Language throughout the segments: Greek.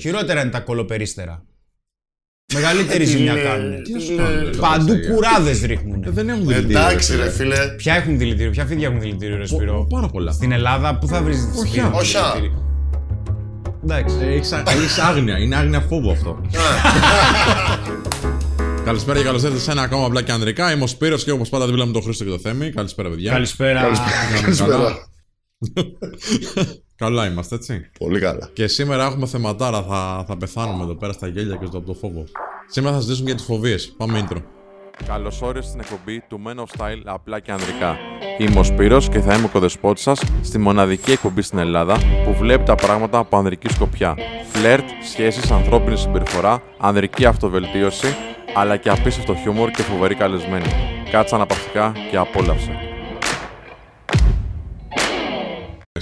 Χειρότερα είναι τα κολοπερίστερα. Μεγαλύτερη ζημιά κάνουν. Τι να σου κάνουν, ρε, Παντού παιδιά. κουράδες ρίχνουν. Ε, Δεν έχουν δηλητήριο. Εντάξει, ρε φίλε. Ποια έχουν δηλητήριο, ποια φίδια έχουν δηλητήριο, ρε Σπύρο; Πάρα πολλά. Στην Ελλάδα, πού θα βρεις Όχι, όχι. Εντάξει. Έχεις, α- έχεις άγνοια, είναι άγνοια φόβου αυτό. Καλησπέρα και καλώς ήρθατε σε ένα ακόμα απλά και ανδρικά. Είμαι ο Σπύρος και όπως πάντα δίπλα με τον Χρήστο και το Θέμη. Καλησπέρα, παιδιά. Καλησπέρα. Καλησπέρα. Καλά είμαστε, έτσι. Πολύ καλά. Και σήμερα έχουμε θεματάρα. Θα, θα πεθάνουμε εδώ πέρα στα γέλια και στο από το φόβο. Σήμερα θα συζητήσουμε για τις φοβίες. Πάμε intro. Καλώς όρισες στην εκπομπή του Men of Style απλά και ανδρικά. Είμαι ο Σπύρος και θα είμαι ο κοδεσπότης σας στη μοναδική εκπομπή στην Ελλάδα που βλέπει τα πράγματα από ανδρική σκοπιά. Φλερτ, σχέσεις, ανθρώπινη συμπεριφορά, ανδρική αυτοβελτίωση, αλλά και απίστευτο χιούμορ και φοβερή καλεσμένη. Κάτσε αναπαυτικά και απόλαυσε.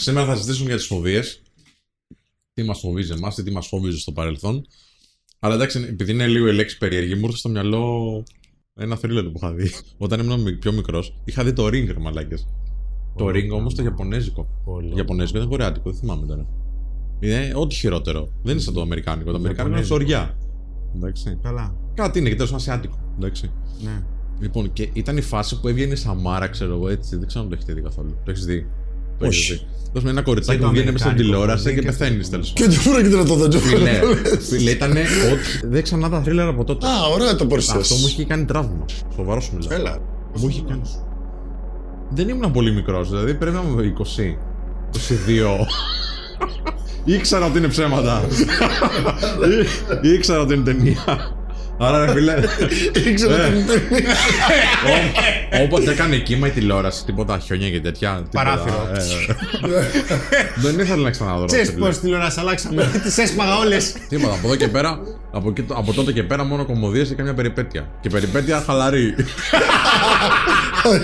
Σήμερα θα συζητήσουμε για τις φοβίες. Τι μας φοβίζει εμάς ή τι μας φοβίζει στο παρελθόν. Αλλά εντάξει, επειδή είναι λίγο η λέξη περίεργη, μου ήρθε στο μυαλό ένα θρύλο που είχα δει. Όταν ήμουν μι- πιο μικρός, είχα δει το Ring, ρε μαλάκες. Το Ring όμως το Ιαπωνέζικο. Πολύ. Ιαπωνέζικο δεν είναι κορεάτικο, δεν θυμάμαι τώρα. Είναι ό,τι χειρότερο. Δεν είναι σαν το Αμερικάνικο. Το Αμερικάνικο είναι Ιαπωνέζικο. σοριά. Εντάξει. Καλά. Κάτι είναι και τέλος Ασιάτικο. Εντάξει. Ναι. Λοιπόν, και ήταν η φάση που έβγαινε η Σαμάρα, ξέρω εγώ έτσι. Δεν ξέρω αν το έχετε δει καθόλου. Το έχεις δει. Το έχεις Όχι. δει. Δώσ' με ένα κοριτσάκι Και το που βγαίνει μέσα στην αμερικάνικο, τηλεόραση δεν και και πεθαίνεις αυτό. τέλος Και τι πρόκειται να το δω, Φίλε, φίλε, ήταν ό,τι. Δεν ξανά τα θρίλερ από τότε. Α, ωραία το Αυτό μου παρουσίασε. είχε κάνει τραύμα. Σοβαρός σου μιλάω. Έλα. Μου είχε κάνει. Δεν ήμουν πολύ μικρός, δηλαδή πρέπει να είμαι 20. 22. Ήξερα ότι είναι ψέματα. Ή- Ήξερα ότι είναι ταινία. Άρα ρε φίλε, Ήξερα Ε. τι είναι. ό- όποτε έκανε κύμα η τηλεόραση, τίποτα χιόνια και τέτοια. τίποτα, Παράθυρο. ε, Δεν ήθελα να ξαναδώ. Ξέρεις ρε φίλε. πώ τηλεόραση αλλάξαμε. Τις έσπαγα όλες. Τίποτα, από εδώ και πέρα, από, εκεί- από τότε και πέρα μόνο κομμωδίες και καμιά περιπέτεια. Και περιπέτεια χαλαρή.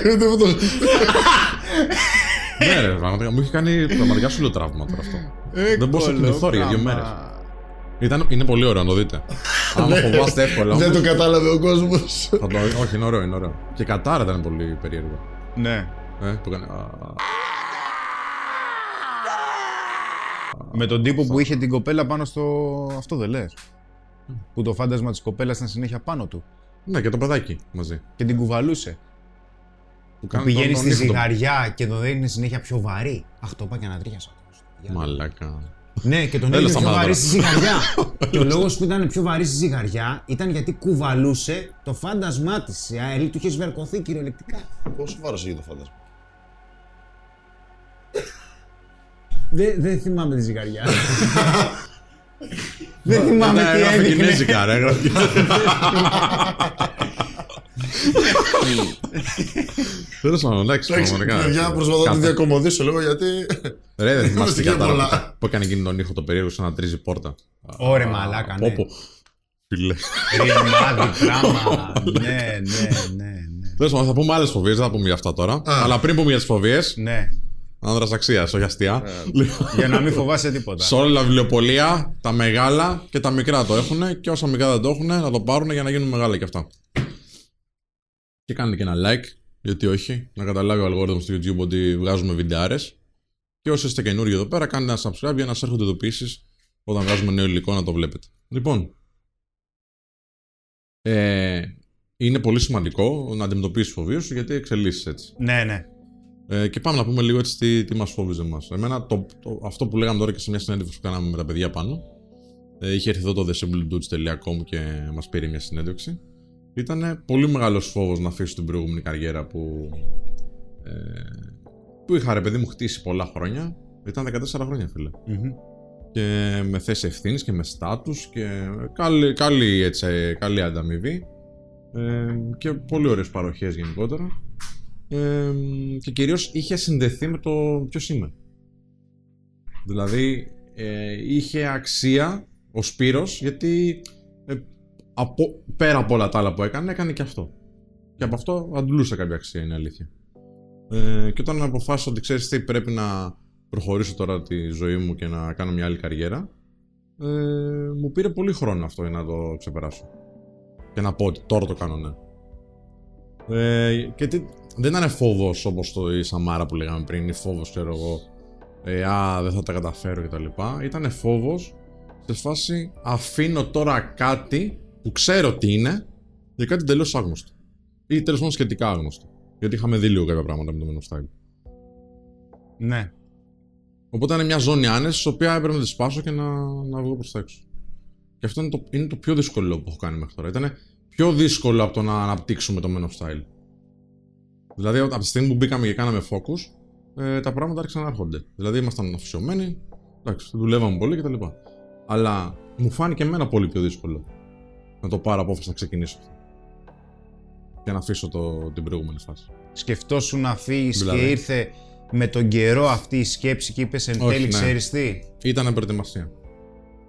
Είναι τίποτα. ναι, ρε, πραγματικά μου είχε κάνει πραγματικά σου τραύμα τώρα αυτό. Δεν μπορούσα να κοιμηθώ για δύο μέρες. Ήταν, είναι πολύ ωραίο να το δείτε. Άμα φοβάστε εύκολα. Δεν όμως, το κατάλαβε ο κόσμος. θα το, όχι, είναι ωραίο, είναι ωραίο. Και η κατάρα ήταν πολύ περίεργο. Ναι. Ε, που έκανε. α, Με τον τύπο που είχε την κοπέλα πάνω στο. Αυτό δεν λες. Που το φάντασμα της κοπέλας ήταν συνέχεια πάνω του. Ναι, και το παιδάκι μαζί. Και την κουβαλούσε. Που Που κάνει πηγαίνει τον- στη τον ήχο, ζυγαριά και τον δίνει συνέχεια πιο βαρύ. Αχ, το είπα και ανατρίχιασα. το- Μαλάκα. Ναι, και τον Έλα, έδινε πιο σταμάτα βαρύ τώρα. στη ζυγαριά. και ο λόγος που ήταν πιο βαρύ στη ζυγαριά ήταν γιατί κουβαλούσε το φάντασμά της. Η αελή του είχες σβερκωθεί κυριολεκτικά. Πόσο βάρο έχει το φάντασμα; Δεν δεν θυμάμαι τη ζυγαριά. Δεν θυμάμαι Ναι, τι έγραφε έδειχνε. κινέζικα, ρε. Έγραφε. Τέλος πάντων, εντάξει, Εντάξει, πραγματικά. παιδιά, προσπαθώ να τη Κάθε- διακομωδήσω λίγο γιατί. Ρε, δεν θυμάστε Είμαστε την και κατάρα πολλά. που- που έκανε εκείνη τον ήχο το περίεργο σαν να τρίζει πόρτα. Ωρε μαλάκα, ναι. Πόπο. Φίλε. Ρημάδι, πράγμα. Ναι, ναι, ναι, ναι. Τέλος πάντων, θα πούμε άλλες φοβίες, δεν θα πούμε για αυτά τώρα. Αλλά πριν πούμε για τις φοβίες, Ναι, άνδρας αξία, όχι αστεία. Ε, Λοιπόν, για να μην φοβάσαι τίποτα. Σε όλα τα βιβλιοπολία, τα μεγάλα και τα μικρά το έχουν και όσα μικρά δεν το έχουν, να το πάρουν για να γίνουν μεγάλα κι αυτά. Και κάντε και ένα like, γιατί όχι, να καταλάβει ο αλγόριθμος του YouTube ότι βγάζουμε βιντεάρες. Και όσοι είστε καινούργιοι εδώ πέρα, κάντε ένα subscribe για να σας έρχονται ειδοποιήσεις όταν βγάζουμε νέο υλικό να το βλέπετε. Λοιπόν, ε, είναι πολύ σημαντικό να αντιμετωπίσεις φοβίες σου γιατί εξελίσσεις έτσι. Ναι, ναι. Ε, και πάμε να πούμε λίγο έτσι τι, τι μας φόβιζε εμάς. Εμένα, το, το, αυτό που λέγαμε τώρα και σε μια συνέντευξη που κάναμε με τα παιδιά πάνω, ε, είχε έρθει εδώ το thesimpledudes.com και μας πήρε μια συνέντευξη. Ήταν πολύ μεγάλος φόβος να αφήσω την προηγούμενη καριέρα που, ε, που είχα ρε παιδί μου χτίσει πολλά χρόνια. Ήταν 14 χρόνια, φίλε. Μμμ. Και με θέση ευθύνης και με στάτους και καλή, καλή, έτσι, καλή ανταμοιβή. Ε, και πολύ ωραίες παροχές γενικότερα. Ε, και κυρίως είχε συνδεθεί με το ποιος είμαι. Δηλαδή, ε, είχε αξία ο Σπύρος γιατί ε, από, πέρα από όλα τα άλλα που έκανε, έκανε και αυτό. Και από αυτό αντλούσε κάποια αξία, είναι αλήθεια. Ε, και όταν αποφάσισα ότι ξέρεις τι, πρέπει να προχωρήσω τώρα τη ζωή μου και να κάνω μια άλλη καριέρα, ε, μου πήρε πολύ χρόνο αυτό για να το ξεπεράσω. Και να πω ότι τώρα το κάνω, ναι. Ε, και τι, δεν ήταν φόβος όπως το η Σαμάρα που λέγαμε πριν, ή φόβος, ξέρω εγώ, ε, α, δεν θα τα καταφέρω κτλ. Ήταν φόβος σε φάση αφήνω τώρα κάτι που ξέρω τι είναι για κάτι τελείως άγνωστο. Ή τέλος πάντων σχετικά άγνωστο. Γιατί είχαμε δει λίγο κάποια πράγματα με το Men of Style. Ναι. Οπότε είναι μια ζώνη άνεσης, στην οποία έπρεπε να τη σπάσω και να, να βγω προς τα έξω. Και αυτό είναι το, είναι το πιο δύσκολο που έχω κάνει μέχρι τώρα. Ήταν πιο δύσκολο από το να αναπτύξουμε το Men of Style. Δηλαδή, από τη στιγμή που μπήκαμε και κάναμε focus, ε, τα πράγματα άρχισαν να έρχονται. Δηλαδή, ήμασταν αφοσιωμένοι, εντάξει, δουλεύαμε πολύ κτλ. Αλλά μου φάνηκε εμένα πολύ πιο δύσκολο να το πάρω απόφαση να ξεκινήσω αυτό. Και να αφήσω το, την προηγούμενη φάση. Σκεφτόσουν να φύγεις Δηλαδή. και ήρθε με τον καιρό αυτή η σκέψη και είπες εν Όχι, τέλει, ναι. ξέρεις τι; Ήταν προετοιμασία.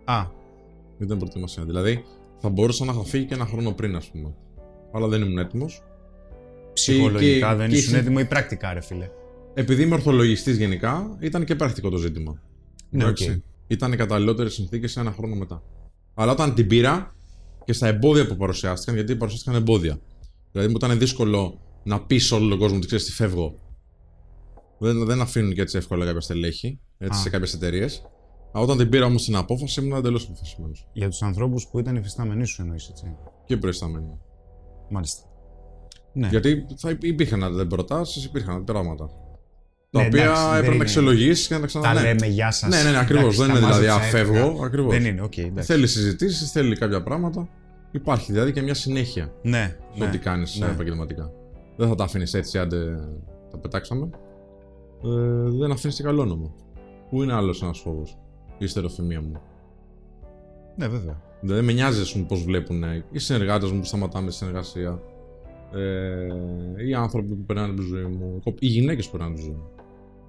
Α, Ήταν προετοιμασία. Δηλαδή, θα μπορούσα να είχα φύγει και ένα χρόνο πριν, ας πούμε. Αλλά δεν ήμουν έτοιμος. ψυχολογικά και- δεν και ήσουν είχε- έτοιμο ή πρακτικά, ρε φίλε; Επειδή είμαι ορθολογιστής γενικά, ήταν και πρακτικό το ζήτημα. Ναι, Εντάξει. οκ. Ήταν οι καταλληλότερες συνθήκες ένα χρόνο μετά. Αλλά όταν την πήρα και στα εμπόδια που παρουσιάστηκαν, γιατί παρουσιάστηκαν εμπόδια. Δηλαδή μου ήταν δύσκολο να πει σε όλο τον κόσμο ότι ξέρεις τι φεύγω. Δεν, δεν αφήνουν και έτσι εύκολα κάποια στελέχη έτσι, Α. σε κάποιες εταιρείες. Αλλά όταν την πήρα όμως την απόφαση, ήμουν εντελώς αποφασισμένος. Για τους ανθρώπους που ήταν υφιστάμενοι σου εννοείς, έτσι. Και προϊστάμενοι. Μάλιστα. Ναι. Γιατί θα υπ- υπήρχαν προτάσεις, υπήρχαν πράγματα. Τα Ναι, οποία εντάξει, δεν έπρεπε να είναι- εξελογήσει και να τα Τα ξαναλέμε. λέμε, γεια σας. Ναι, ναι, ναι, ακριβώς. Δεν είναι δηλαδή α φεύγω. Ακριβώς. Δεν είναι, οκ. εντάξει. Θέλει συζητήσεις, θέλει κάποια πράγματα. Υπάρχει δηλαδή και μια συνέχεια Ναι, στο ναι. τι κάνεις ναι. επαγγελματικά. Δεν θα τα αφήνεις έτσι, άντε τα πετάξαμε. Ε, δεν αφήνεις και καλό όνομα. Που είναι άλλος ένας φόβος. Η ιστεροφημία μου; Ναι, βέβαια. Δηλαδή με νοιάζει, ας πούμε, πώς βλέπουν οι συνεργάτες μου που σταματάμε στη συνεργασία. Ε, οι άνθρωποι που περνάνε τη ζωή μου. Οι γυναίκες που περνάνε τη ζωή μου.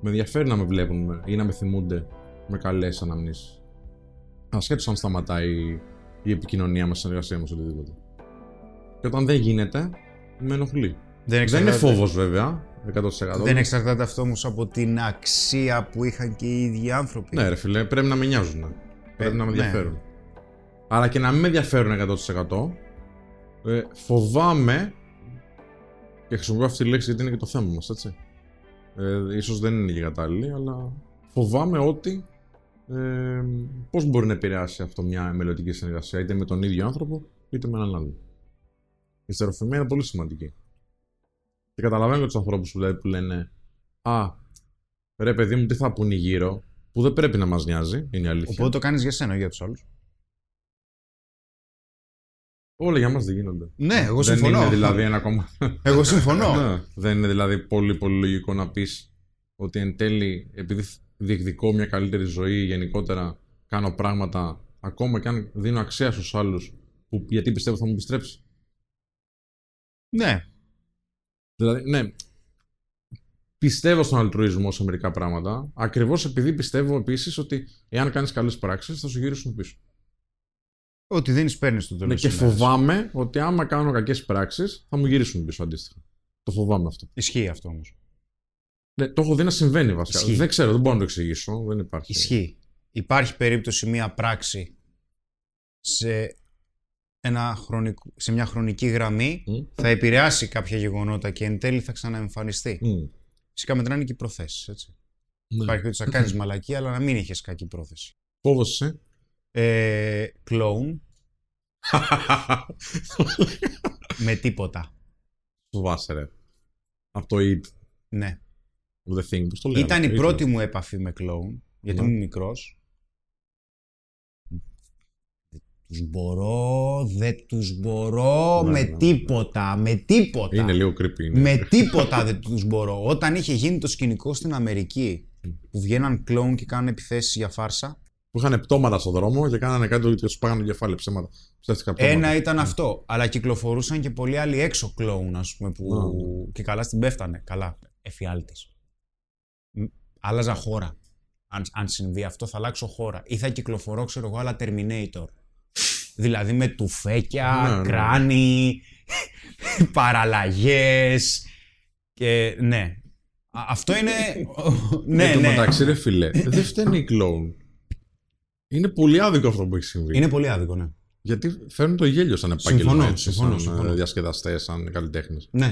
Με ενδιαφέρει να με βλέπουν ή να με θυμούνται με καλές αναμνήσεις. Ασχέτως αν σταματάει η επικοινωνία μας, η συνεργασία μας, οτιδήποτε. Και όταν δεν γίνεται, με ενοχλεί. Δεν, Δεν είναι εξαρτάται- φόβος βέβαια, 100%. Δεν εξαρτάται αυτό όμως από την αξία που είχαν και οι ίδιοι άνθρωποι. Ναι, ρε φίλε, πρέπει να με νοιάζουν. Πρέπει να με ναι. ενδιαφέρουν. Αλλά και να μην με ενδιαφέρουν 100%, ε, φοβάμαι. Και χρησιμοποιώ αυτή τη λέξη γιατί είναι και το θέμα μας, έτσι. Ε, ίσως δεν είναι και κατάλληλη, αλλά φοβάμαι ότι ε, πώς μπορεί να επηρεάσει αυτό μια μελλοντική συνεργασία, είτε με τον ίδιο άνθρωπο, είτε με έναν άλλον. Η στεροφημία είναι πολύ σημαντική. Και καταλαβαίνω και τους ανθρώπους που, λέει- που λένε Α, ρε παιδί μου, τι θα πούνε γύρω, που δεν πρέπει να μας νοιάζει, είναι η αλήθεια. Οπότε το κάνεις για σένα, όχι για τους άλλους. Όλα για μας δεν γίνονται. Ναι, εγώ δεν συμφωνώ. είναι δηλαδή ένα κόμμα. Εγώ συμφωνώ. Ναι, δεν είναι δηλαδή πολύ πολύ λογικό να πεις ότι εν τέλει, επειδή διεκδικώ μια καλύτερη ζωή γενικότερα, κάνω πράγματα ακόμα και αν δίνω αξία στους άλλους, γιατί πιστεύω θα μου επιστρέψει. ναι. Δηλαδή, ναι. Πιστεύω στον αλτρουισμό σε μερικά πράγματα. Ακριβώς επειδή πιστεύω επίσης ότι εάν κάνεις καλές πράξεις θα σου γυρίσουν πίσω. Ότι δεν παίρνει το τέλος. Ναι, και φοβάμαι ότι άμα κάνω κακές πράξεις θα μου γυρίσουν πίσω αντίστοιχα. Το φοβάμαι αυτό. Ισχύει αυτό όμως. Ναι, το έχω δει να συμβαίνει βασικά. Ισχύει. Δεν ξέρω, δεν μπορώ να το εξηγήσω. Δεν υπάρχει. Ισχύει. Υπάρχει περίπτωση μία πράξη σε, ένα χρονικό, σε μια χρονική γραμμή Μμ. θα επηρεάσει κάποια γεγονότα και εν τέλει θα ξαναεμφανιστεί. Μμ. Φυσικά μετράνε και οι προθέσεις. Έτσι. Ναι. Υπάρχει ότι θα κάνεις μαλακή, αλλά να μην έχει κακή πρόθεση. Φόβος εσύ. Ε, κλόουν με τίποτα. Φοβάσαι, ρε. Από το It, Ναι. The Thing, πώς το λένε. Ήταν η αυτό, πρώτη It. μου έπαφη με κλόουν, γιατί Ναι. ήμουν μικρός. Τους μπορώ, δεν τους μπορώ Ναι, με ναι. τίποτα, με τίποτα. Είναι λίγο creepy. Είναι. Με τίποτα δεν τους μπορώ. Όταν είχε γίνει το σκηνικό στην Αμερική, που βγαίναν κλόουν και κάνουν επιθέσεις για φάρσα, Που είχαν πτώματα στον δρόμο και κάνανε κάτι και τους πάγανε το κεφάλι ψέματα. Ψεύτικα πτώματα. ένα ήταν αυτό. Αλλά κυκλοφορούσαν και πολλοί άλλοι έξω κλόουν, ας πούμε, που Ναι. και καλά στην πέφτανε. Καλά, εφιάλτης. Μ, Άλλαζα χώρα. Αν, αν συμβεί αυτό, θα αλλάξω χώρα. Ή θα κυκλοφορώ, ξέρω εγώ, αλλά Terminator. δηλαδή με τουφέκια, Ναι, ναι. κράνη, παραλλαγές και ναι. Α- αυτό είναι... ναι, Εν τω ναι. μεταξύ, ρε φίλε, δεν φταίνει οι κλόουν. Είναι πολύ άδικο αυτό που έχει συμβεί. Είναι πολύ άδικο, ναι. Γιατί φέρνουν το γέλιο σαν επάγγελμα, Συμφωνώ, έτσι, συμφωνώ, σαν συμφωνώ. διασκεδαστές, σαν καλλιτέχνες. Ναι.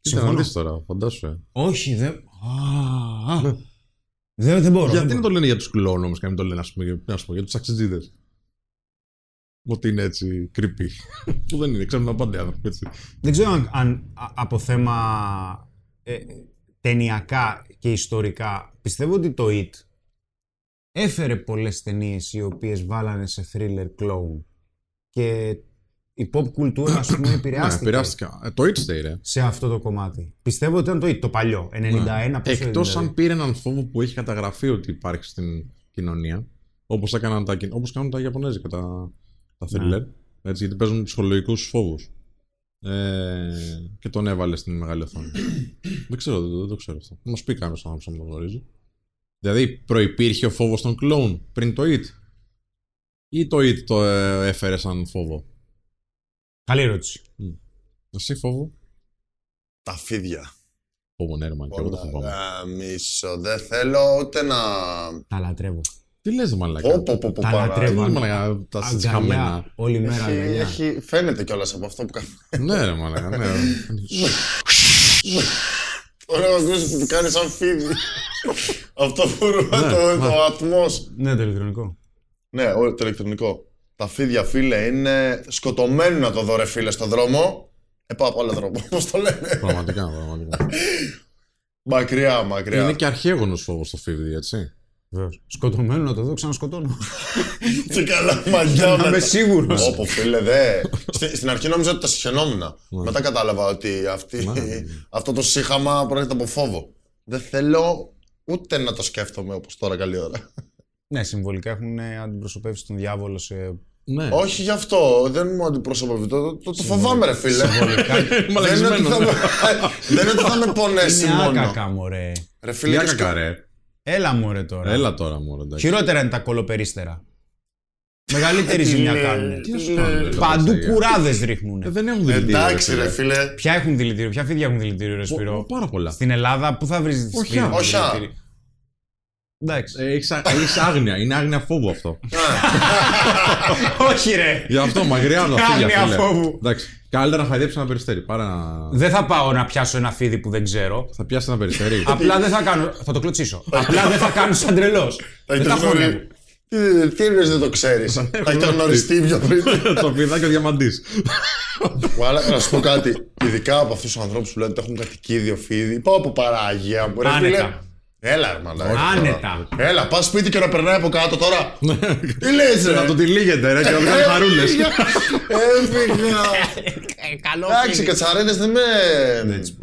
Κοίτα να Συμφωνώ. δεις τώρα, φαντάσου. ε. Όχι, δεν... Α, α. Δεν, δεν μπορώ. Γιατί δεν να το λένε για τους κλόουν όμω και να μην το λένε, ας πούμε, για, ας πούμε, για τους αξιτζίδε. ότι είναι έτσι creepy. Που δεν είναι, ξέρουμε να πάντα άνθρωποι έτσι. Δεν ξέρω αν, αν α- από θέμα ε, ταινιακά και ιστορικά πιστεύω ότι το It έφερε πολλές ταινίες οι οποίες βάλανε σε thriller clown και η pop κουλτούρα ας πούμε Ναι, επηρεάστηκε επηρεάστηκα. Ε, το It Stay, ρε. σε αυτό το κομμάτι. Πιστεύω ότι ήταν το It, το παλιό, 91, πόσο Εκτό δηλαδή. αν πήρε έναν φόβο που έχει καταγραφεί ότι υπάρχει στην κοινωνία, όπως έκαναν τα, κιν- όπως κάνουν τα Ιαπωνέζικα, τα, τα Ναι. thriller, έτσι, γιατί παίζουν ψυχολογικούς φόβους. Ε, και τον έβαλε στην μεγάλη οθόνη. δεν ξέρω, δεν, δεν το ξέρω αυτό. Μας πει κάποιος άνθρωπος αν το γνωρίζει. Δηλαδή, προπήρχε ο φόβος των κλόουν πριν το It, ή το It το ε, έφερε σαν φόβο; Καλή ερώτηση. Εσύ φόβο; Τα φίδια. Φόβο, ναι, ρε, man, και εγώ το Όλα φοβάμαι. γαμίσω. Δεν θέλω ούτε να. Τα λατρεύω. Τι λες, ρε, μαλάκα; Πω, πω, πω, πω, Τα παρά. Τι λατρεύω. λες, μαλάκα, τα Αγκαλιά, συχαμένα. όλη μέρα Έχει, αγκαλιά. έχει, φαίνεται κιόλας από αυτό που κάνει. Ναι, ρε, μαλάκα, ναι. Ωραία, να ακούσει ότι του κάνει σαν φίδι. αυτό που ρούχα Ναι, το, ναι. το ατμός. Ναι, το ηλεκτρονικό. Ναι, όλο το ηλεκτρονικό. Τα φίδια, φίλε, είναι σκοτωμένοι να το δω, ρε φίλε, στον δρόμο. Ε, πάω από άλλο δρόμο, πώς το λένε. Πραγματικά, πραγματικά. μακριά, μακριά. Είναι και αρχαίγονος φόβος το φίβδι, έτσι. Βεβαίως. Σκοτωμένο να το δω, ξανασκοτώνω. Τι καλά μαλλιά Να είμαι μετά. σίγουρος. Όπο φίλε, δε. Στη- στην αρχή νόμιζα ότι τα συχαινόμουν. Μετά κατάλαβα ότι αυτή, Ναι, ναι, ναι. αυτό το σύχαμα προέρχεται από φόβο. Δεν θέλω ούτε να το σκέφτομαι όπως τώρα καλή ώρα. ναι, συμβολικά έχουν ε, αντιπροσωπεύσει τον διάβολο σε. Ναι. Όχι γι' αυτό, δεν μου αντιπροσωπεύει. Το, το, το φοβάμαι, ρε φίλε. δεν, είναι ότι Μαλακισμένο. θα με, δεν είναι ότι θα με πονέσει Είναι μόνο. άκακα, μωρέ. Ρε φίλε, Για και κακά, σκα- ρε. Έλα, μωρέ τώρα. Έλα τώρα, μόνο εντάξει. Χειρότερα είναι τα κολοπερίστερα. Μεγαλύτερη Τι ζημιά λέει, κάνουν. τι να σου λέει. κάνουν, ρε. Παντού Σιγά. κουράδε Ε, ρίχνουν. Δεν έχουν δηλητήριο. Εντάξει, ρε φίλε. Ποια έχουν δηλητήριο, ποια φίδια έχουν δηλητήριο, ρε Πο- Σπύρο; Πάρα πολλά. Στην Ελλάδα, πού θα βρεις τη Όχι, φίδια με όχι, α. δηλητήριο; Εντάξει. Ε, Έχεις α- έχεις άγνοια. Είναι άγνοια φόβου αυτό. Όχι, ρε. Γι' αυτό μακριά από τα φύγια, Άγνοια φίλε. φόβου. Εντάξει. Καλύτερα να χαϊδέψει ένα περιστέρι. Παρά να. Δεν θα πάω να πιάσω ένα φίδι που δεν ξέρω. Θα πιάσεις ένα περιστέρι. Απλά δεν θα κάνω. Θα το κλωτσίσω. Απλά δεν θα κάνω σαν τρελός. Δεν τα γνωρι- χωνεύω. Τι, τι εννοείς δεν το ξέρεις. Θα έχεις γνωριστεί πιο πριν. Το πηδάκι ο διαμαντής. Μαλάκα, να σου πω κάτι. Ειδικά από αυτούς τους ανθρώπους που λένε ότι έχουν κατοικίδιο φίδι. Πάω από παράγεια μου. Ρε φίλε. Άνετα. Έλα, ρε μαλάκα. Άνετα. Έλα, πας σπίτι και να περνάει από κάτω τώρα. Τι λες ρε; Να το τυλίγεται, ρε, και να το κάνει χαρούλες. Έφυγα. Καλό Εντάξει, κατσαρένε δεν με.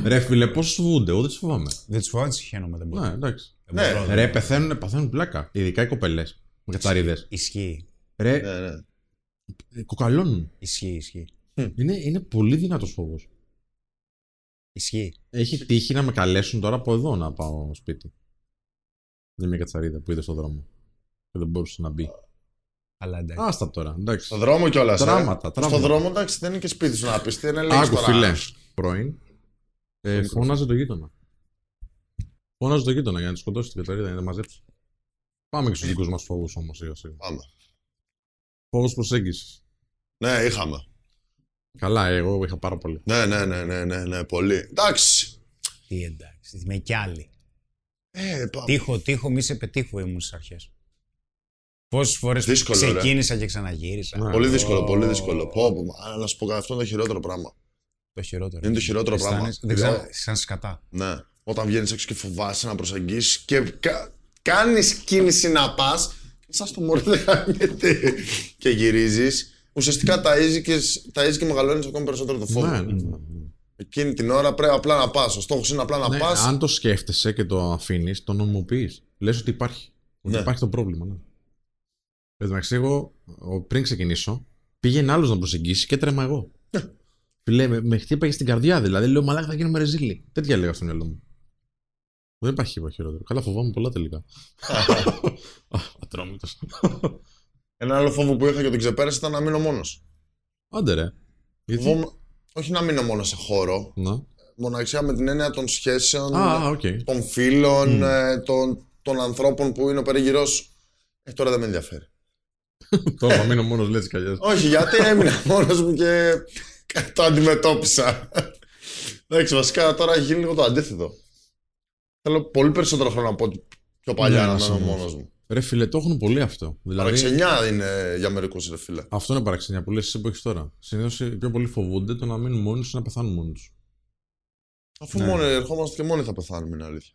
Ρε φίλε, πώς σου φοβούνται, εγώ δεν του φοβάμαι. Δεν του φοβάμαι, συχαίνομαι. Δεν μπορώ. Ναι, εντάξει. Ναι. Δεν μπορώ. Ρε, πεθαίνουν, παθαίνουν πλάκα. Ειδικά οι κοπελές. Με κατσαρίδες. Ισχύει. Ρε, Ναι, ναι. ε, κοκαλώνουν. Ισχύει, ισχύει. Είναι, είναι πολύ δυνατός φόβος. Ισχύει. Έχει τύχει να με καλέσουν τώρα από εδώ να πάω σπίτι. Είναι μια κατσαρίδα που είδε στον δρόμο. Και δεν μπορούσε να μπει. Αλλά εντάξει. Άστα τώρα, εντάξει. Στον δρόμο κιόλας. Τράματα, τράματα. Στον δρόμο εντάξει δεν είναι και σπίτι σου να πεις. Τι είναι λέει Άκου φιλέ. Πρώην. Ε, φώναζε το γείτονα. Φώναζε το γείτονα για να τη σκοτώσει την κατσαρίδα, για να τη μαζέψει. Πάμε και στους δικούς μας φόβους όμως, σιγά σιγά. Πάμε. Φόβο προσέγγισης. Ναι, είχαμε. Καλά, εγώ είχα πάρα πολύ. Ναι, ναι, ναι, ναι, ναι, ναι, πολύ. Εντάξει. Τι εντάξει. Με κι άλλοι. Ε, πα- Τύχο, τύχο, μη σε πετύχω ήμουν στις αρχές. Πόσες φορές Δύσκολο, ρε. ξεκίνησα και ξαναγύρισα. Ναι. Πολύ δύσκολο, πολύ δύσκολο. Πω, πω, αλλά να σου πω κάτι, αυτό είναι το χειρότερο πράγμα. Το χειρότερο. Είναι το χειρότερο Αισθάνεσαι- πράγμα. Δεν Δηλαδή, ξέρω, σαν σκατά. Ναι. Όταν βγαίνεις έξω και φοβάσαι να προσεγγίσεις και κα... κάνεις κίνηση να πας. Σαν στο μωρό δεν κάνετε. και γυρίζεις. Ουσιαστικά ταΐζεις και, ταΐζεις και μεγαλώνεις ακόμη περισσότερο το φόβο. Ναι, ναι, ναι. Εκείνη την ώρα πρέπει απλά να πας. Ο στόχος είναι απλά να Ναι, πας. αν το σκέφτεσαι και το αφήνεις, το νομιμοποιείς. Λες ότι υπάρχει. Ότι Ναι. υπάρχει το πρόβλημα. Ναι. Εν τω μεταξύ, εγώ ο- πριν ξεκινήσω, πήγαινε άλλος να προσεγγίσει και έτρεμα εγώ. Φίλε, με, με χτύπαγε στην καρδιά δηλαδή. Λέω Μαλάκα θα γίνουμε ρεζίλι. Τέτοια έλεγα στο μυαλό μου. Δεν υπάρχει τίποτα χειρότερο. Καλά, φοβάμαι πολλά τελικά. Ατρόμητος. Ένα άλλο φόβο που είχα και τον ξεπέρασα ήταν να μείνω μόνος. Άντε ρε. Γιατί; Φοβόμαι... Όχι να μείνω μόνο σε χώρο. Να. Μοναξιά με την έννοια των σχέσεων, Α, οκ. των φίλων, ε, των, των ανθρώπων που είναι ο περίγυρο. Ε, τώρα δεν με ενδιαφέρει. Τώρα θα μείνω μόνος λέτσι καλιάς. Όχι, γιατί έμεινα μόνος μου και το αντιμετώπισα. Εντάξει, βασικά τώρα έχει γίνει λίγο το αντίθετο. Θέλω πολύ περισσότερο χρόνο από ό,τι πιο παλιά Ναι, να να μένω συμφωνώ. μόνος μου. Ρε φίλε, το έχουν πολύ αυτό. Δηλαδή, Παραξενιά είναι για μερικούς, ρε φίλε. αυτό είναι παραξενιά που λες εσύ που έχεις τώρα. Συνήθως οι πιο πολλοί φοβούνται το να μείνουν μόνοι του ή να πεθάνουν μόνοι τους. Αφού Ναι. μόνοι ερχόμαστε και μόνοι θα πεθάνουμε, είναι αλήθεια.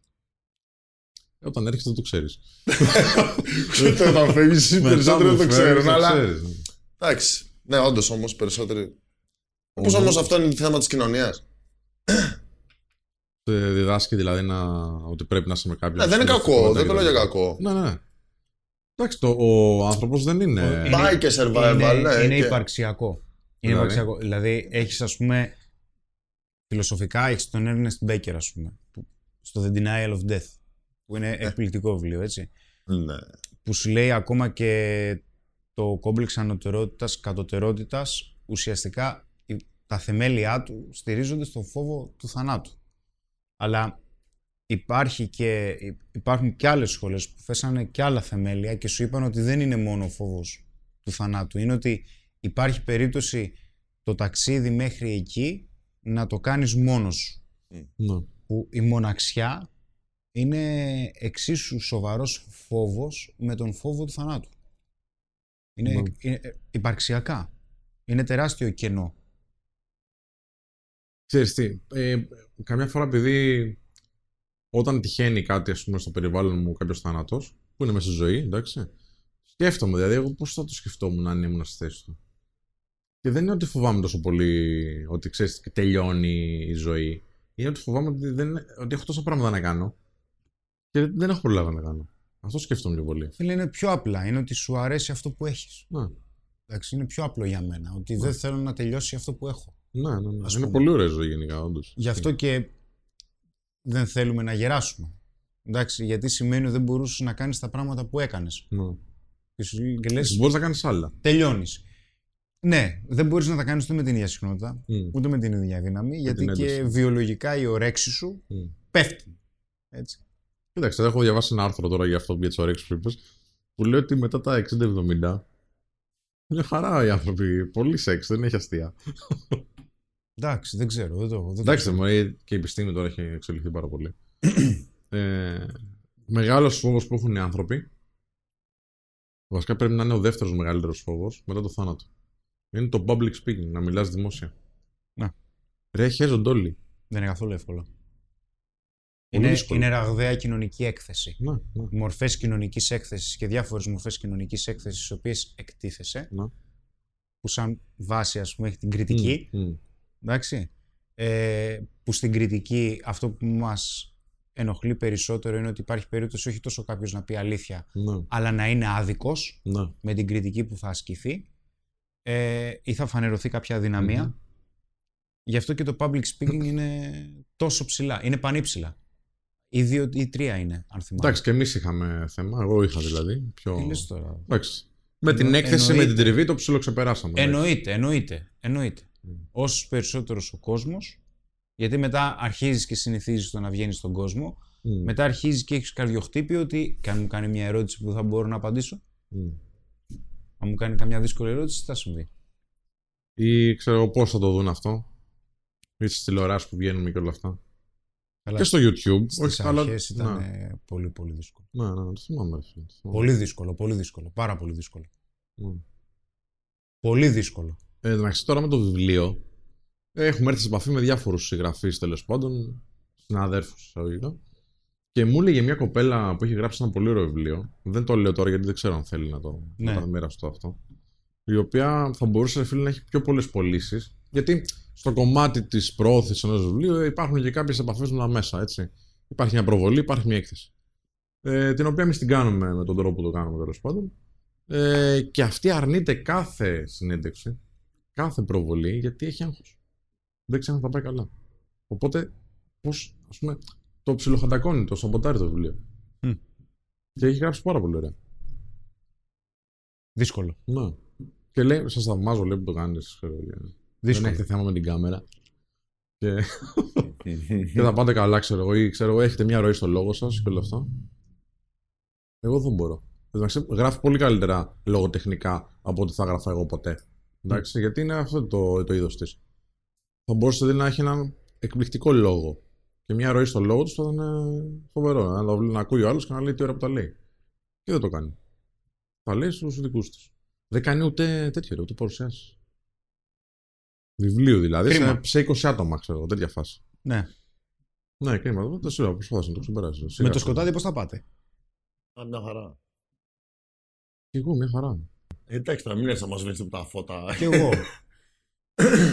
Όταν έρχεσαι δεν το ξέρεις. Ούτε όταν φεύγει, περισσότερο δεν το ξέρουν, αλλά. Εντάξει. Ναι, όντως όμως περισσότεροι. Όπως όμως αυτό είναι θέμα της κοινωνίας. Διδάσκει δηλαδή να... ότι πρέπει να είσαι με κάποιον. Ναι, δεν είναι κακό, δεν το λέω για κακό. Ναι, ναι. Ναι. Εντάξει, το, ο άνθρωπος δεν είναι. Είναι- Πάει και survival, είναι, ναι. είναι και- υπαρξιακό. Είναι Δηλαδή; υπαρξιακό. Δηλαδή, έχεις, ας πούμε, φιλοσοφικά έχεις τον Ernest Becker, ας πούμε, που- στο The Denial of Death, που είναι εκπληκτικό βιβλίο, έτσι. Ναι. Που σου λέει ακόμα και το κόμπλεξ ανωτερότητας, κατωτερότητας, ουσιαστικά η- τα θεμέλια του στηρίζονται στον φόβο του θανάτου. Αλλά υπάρχει και, υπάρχουν και άλλες σχολές που θέσανε και άλλα θεμέλια και σου είπαν ότι δεν είναι μόνο ο φόβος του θανάτου. Είναι ότι υπάρχει περίπτωση το ταξίδι μέχρι εκεί να το κάνεις μόνος σου. Ναι. Που η μοναξιά είναι εξίσου σοβαρός φόβος με τον φόβο του θανάτου. Είναι, Ναι. είναι ε, υπαρξιακά. Είναι τεράστιο κενό. Ξέρεις τι, ε, καμιά φορά επειδή όταν τυχαίνει κάτι ας πούμε στο περιβάλλον μου κάποιος θάνατος, που είναι μέσα στη ζωή, εντάξει, σκέφτομαι δηλαδή εγώ πώς θα το σκεφτόμουν αν ήμουν στη θέση του. Και δεν είναι ότι φοβάμαι τόσο πολύ ότι ξέρεις τελειώνει η ζωή. Είναι ότι φοβάμαι ότι, δεν, ότι έχω τόσα πράγματα να κάνω και δεν έχω προλάβει να κάνω. Αυτό σκέφτομαι πιο πολύ. Φίλε, είναι πιο απλά. Είναι ότι σου αρέσει αυτό που έχεις. Ναι, Εντάξει, είναι πιο απλό για μένα. Ότι δεν θέλω να τελειώσει αυτό που έχω. ναι, ναι. ναι. Ας Είναι πούμε. πολύ ωραία ζωή γενικά, όντως. Γι' αυτό και δεν θέλουμε να γεράσουμε. Εντάξει, γιατί σημαίνει ότι δεν μπορούσες να κάνεις τα πράγματα που έκανες. Ναι. Και σου λέει- και λες, Μπορείς να κάνεις άλλα. τελειώνεις. Ναι, δεν μπορείς να τα κάνεις ούτε με την ίδια συχνότητα, Μμ. ούτε με την ίδια δύναμη, γιατί την και ένταση. βιολογικά η ορέξη σου Μμ. πέφτει. Έτσι. Κοίταξε, έχω διαβάσει ένα άρθρο τώρα για αυτό για τις ωρέξεις που είπες, που λέει ότι μετά τα 60-70 είναι χαρά οι άνθρωποι. Πολύ σεξ, δεν έχει αστεία. Εντάξει, δεν ξέρω. Δεν το, δεν το Εντάξει, ξέρω. μωρέ, και η επιστήμη τώρα έχει εξελιχθεί πάρα πολύ. ε, Μεγάλος φόβος που έχουν οι άνθρωποι. Βασικά πρέπει να είναι ο δεύτερος μεγαλύτερος φόβος μετά το θάνατο. Είναι το public speaking, να μιλάς δημόσια. Να. Ρε, χέζονται όλοι. Δεν είναι καθόλου εύκολο. Πολύ Είναι, δύσκολο. είναι ραγδαία κοινωνική έκθεση. Ναι, ναι. Μορφές κοινωνικής έκθεσης και διάφορες μορφές κοινωνικής έκθεσης στις οποίες εκτίθεσαι, Ναι. που σαν βάση ας πούμε έχει την κριτική, Μμ, μμ. Εντάξει, ε, που στην κριτική αυτό που μας ενοχλεί περισσότερο είναι ότι υπάρχει περίπτωση όχι τόσο κάποιος να πει αλήθεια, Ναι, αλλά να είναι άδικος ναι. με την κριτική που θα ασκηθεί ε, ή θα φανερωθεί κάποια αδυναμία. Μμμ. Γι' αυτό και το public speaking είναι τόσο ψηλά, είναι πανύψηλα. Ή δύο ή τρία είναι, αν θυμάμαι. Εντάξει, και εμείς είχαμε θέμα. Εγώ είχα δηλαδή. Πιο... Τι λες τώρα; Εντάξει. Με την Εννο- έκθεση, με την εννοείται. τριβή το ψιλοξεπεράσαμε. εντάξει. Εννοείται, εννοείται, εννοείται. Μμ. Όσο περισσότερος ο κόσμος, γιατί μετά αρχίζεις και συνηθίζεις το να βγαίνεις στον κόσμο, Μμ, μετά αρχίζεις και έχεις καρδιοχτύπη ότι και αν μου κάνει μια ερώτηση που θα μπορώ να απαντήσω, μμ. αν μου κάνει καμιά δύσκολη ερώτηση, τι θα συμβεί. Ή ξέρω πώς θα το δουν αυτό. Ή στις τηλεοράσεις που βγαίνουμε και όλα αυτά. Καλά, Και στο YouTube. Στις όχι, αλλά- αρχές ήταν Ναι, ε, πολύ πολύ δύσκολο. ναι, ναι, το θυμάμαι. ρε φίλε, το θυμάμαι. Πολύ δύσκολο, πολύ δύσκολο, πάρα πολύ δύσκολο. Ναι. Πολύ δύσκολο. Ε, εντάξει, τώρα με το βιβλίο έχουμε έρθει σε επαφή με διάφορους συγγραφείς τέλος πάντων, συναδέρφους εισαγωγικά. Και μου έλεγε μια κοπέλα που έχει γράψει ένα πολύ ωραίο βιβλίο. Δεν το λέω τώρα γιατί δεν ξέρω αν θέλει να το, Ναι. να το μοιραστώ αυτό. Η οποία θα μπορούσε φίλε, να έχει πιο πολλές πωλήσεις. Γιατί στο κομμάτι της προώθησης ενός βιβλίου υπάρχουν και κάποιες επαφές με τα μέσα. Έτσι. Υπάρχει μια προβολή, υπάρχει μια έκθεση. Ε, την οποία εμείς την κάνουμε με τον τρόπο που το κάνουμε τέλος πάντων. Ε, και αυτή αρνείται κάθε συνέντευξη, κάθε προβολή, γιατί έχει άγχος. Δεν ξέρει αν θα πάει καλά. Οπότε, πώς, ας πούμε, το ψιλοχαντακώνει, το σαμποτάρει το βιβλίο. Μμ. Και έχει γράψει πάρα πολύ ωραία. Δύσκολο. Ναι. Και λέει, σας θαυμάζω, λέει που το κάνεις. Δεν Δύσκολο. έχετε θέμα με την κάμερα. Και, και θα πάτε καλά, ξέρω εγώ, ή ξέρω εγώ, έχετε μια ροή στο λόγο σας και όλα αυτά. Εγώ δεν μπορώ. Εντάξει, γράφει πολύ καλύτερα λογοτεχνικά από ό,τι θα γράφα εγώ ποτέ. Εντάξει, γιατί είναι αυτό το, το είδος της. Θα μπορούσε δηλαδή, να έχει έναν εκπληκτικό λόγο. Και μια ροή στο λόγο του θα ήταν φοβερό. Να, το, να ακούει ο άλλος και να λέει τι ώρα που τα λέει. Και δεν το κάνει. Θα λέει στους δικούς της. Δεν κάνει ούτε τέτοιο, ρε, ούτε παρουσιάσεις. Βιβλίου δηλαδή, Κρίμα. σε, σε 20 άτομα, ξέρω εγώ, τέτοια φάση. Ναι. Ναι, κρίμα. Δεν το ξέρω, προσπάθησε να το ξεπεράσει. Με Σιγά το σιγά. σκοτάδι πώς θα πάτε; Α, μια χαρά. Και εγώ, μια χαρά. Ε, Εντάξει, τώρα μην έρθει να μας βρεις τα φώτα. Κι εγώ.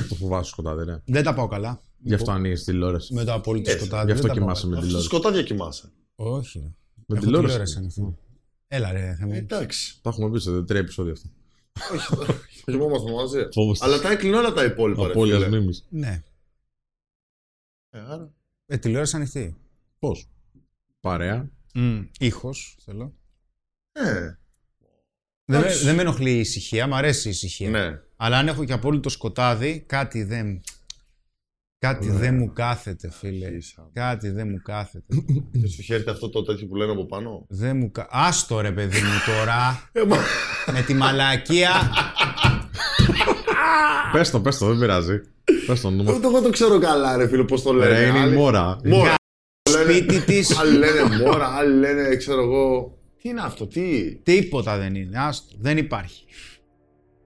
Το φοβάσαι σκοτάδι, ρε. δεν τα πάω καλά. Γι' αυτό ανοίγεις τηλεόραση. Με το απόλυτο Έτσι, σκοτάδι. Γι' αυτό δεν τα πάω κοιμάσαι με καλά. Στο τηλεόραση. σκοτάδια κοιμάσαι. Όχι. ρε. Με Έχω τηλεόραση. τηλεόραση ανοιχτή. Έλα ρε, θα Ε, μου. Εντάξει. Τα έχουμε πει σε τρία επεισόδια αυτά. Όχι, θα κοιμόμαστε μαζί. Φόβο Αλλά τα έκλεινε όλα τα υπόλοιπα. ρε Απόλυτα φίλε. μνήμη. Ναι. Ε, άρα. Ε, τηλεόραση ανοιχτή. Πώς; Παρέα. Ήχος θέλω. Ε, Δεν, με- Εντάξει. δεν με ενοχλεί η ησυχία, μου αρέσει η ησυχία. ναι. Αλλά αν έχω και απόλυτο σκοτάδι, κάτι δεν. Κάτι Ναι. δεν μου κάθεται, φίλε. Ίσα. Κάτι δεν μου κάθεται. Και σου χαίρεται αυτό το τέτοιο που λένε από πάνω; δεν μου κα... Άστο ρε παιδί μου τώρα. Ε, μα... με τη μαλακία. Πες το, πες το, δεν πειράζει. Πες το νούμερο. Ούτε εγώ το ξέρω καλά, ρε φίλε, πώς το λένε. Ρε, είναι η Άλλοι- μόρα. Μόρα. Σπίτι της. Άλλοι λένε μόρα, άλλοι λένε, ξέρω εγώ. Τι είναι αυτό, τι; Τίποτα δεν είναι. Άστο. Δεν υπάρχει.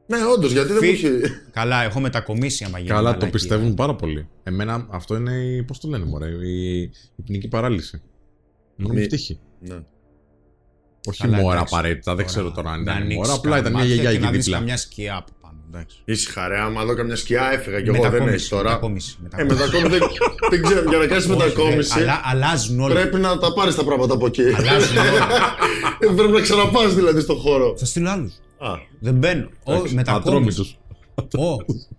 Ναι, όντως, γιατί δεν Φι- μου έχει. Καλά, έχω μετακομίσει άμα γίνει Καλά, το μαλακία. πιστεύουν πάρα πολύ. Εμένα αυτό είναι η. Πώς το λένε, μωρέ, η, η ποινική παράλυση. Μόνο Μη- μου τύχει. Ναι. Όχι Καλά, μόρα εντάξει. απαραίτητα, δεν Τώρα, ξέρω τώρα αν να ήταν ανοίξεις μόρα. Απλά ήταν μια καμπάτια γιαγιά και εκεί να δεις δίπλα. καμιά σκιά από πάνω. Εντάξει. Ήσυχα, ρε, άμα δω καμιά σκιά έφυγα κι εγώ, δεν Μετακόμιση, έχεις τώρα. μετακόμιση, Ε, μετακόμιση. μετακόμιση δεν, δεν ξέρω, για να κάνεις Όχι, μετακόμιση ρε, Αλλά αλλάζουν όλα. πρέπει να τα πάρεις τα πράγματα από εκεί. Αλλάζουν όλα. Ε, πρέπει να ξαναπάς δηλαδή στον χώρο. Θα στείλω άλλους. Α, Δεν μπαίνω. Ω, μετακόμιση. Ατρόμητος. Ω,